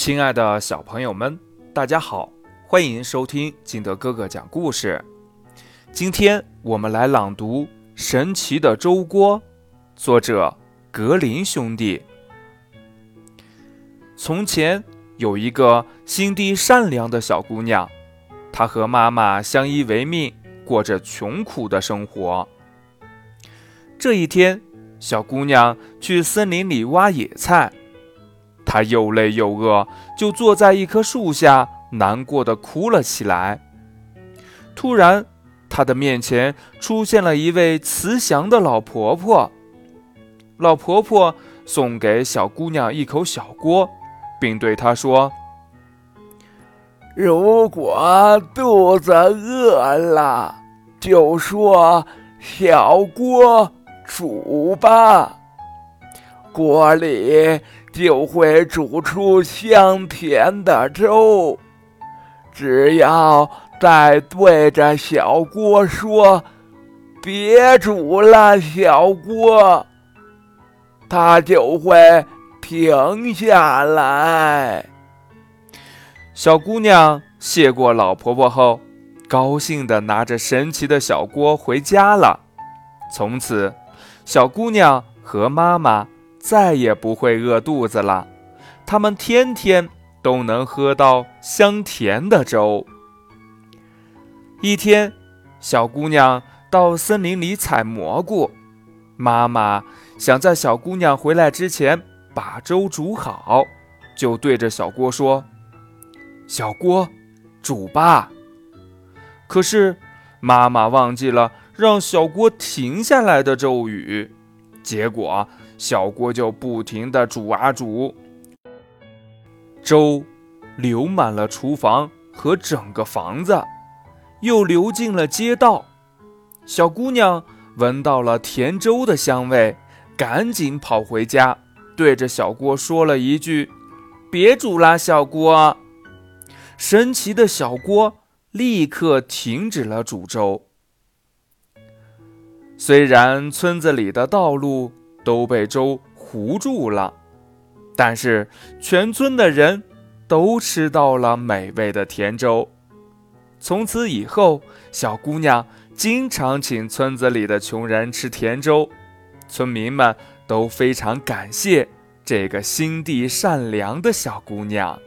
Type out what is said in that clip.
亲爱的小朋友们，大家好，欢迎收听金德哥哥讲故事。今天我们来朗读《神奇的粥锅》，作者格林兄弟。从前有一个心地善良的小姑娘，她和妈妈相依为命，过着穷苦的生活。这一天，小姑娘去森林里挖野菜。他又累又饿，就坐在一棵树下，难过的哭了起来。突然，他的面前出现了一位慈祥的老婆婆。老婆婆送给小姑娘一口小锅，并对她说：“如果肚子饿了，就说小锅煮吧，锅里。”就会煮出香甜的粥。只要再对着小锅说：“别煮了，小锅。”它就会停下来。小姑娘谢过老婆婆后，高兴地拿着神奇的小锅回家了。从此，小姑娘和妈妈。再也不会饿肚子了，他们天天都能喝到香甜的粥。一天，小姑娘到森林里采蘑菇，妈妈想在小姑娘回来之前把粥煮好，就对着小锅说：“小锅，煮吧。”可是，妈妈忘记了让小锅停下来的咒语，结果。小锅就不停地煮啊煮，粥流满了厨房和整个房子，又流进了街道。小姑娘闻到了甜粥的香味，赶紧跑回家，对着小锅说了一句：“别煮啦，小锅！”神奇的小锅立刻停止了煮粥。虽然村子里的道路，都被粥糊住了，但是全村的人都吃到了美味的甜粥。从此以后，小姑娘经常请村子里的穷人吃甜粥，村民们都非常感谢这个心地善良的小姑娘。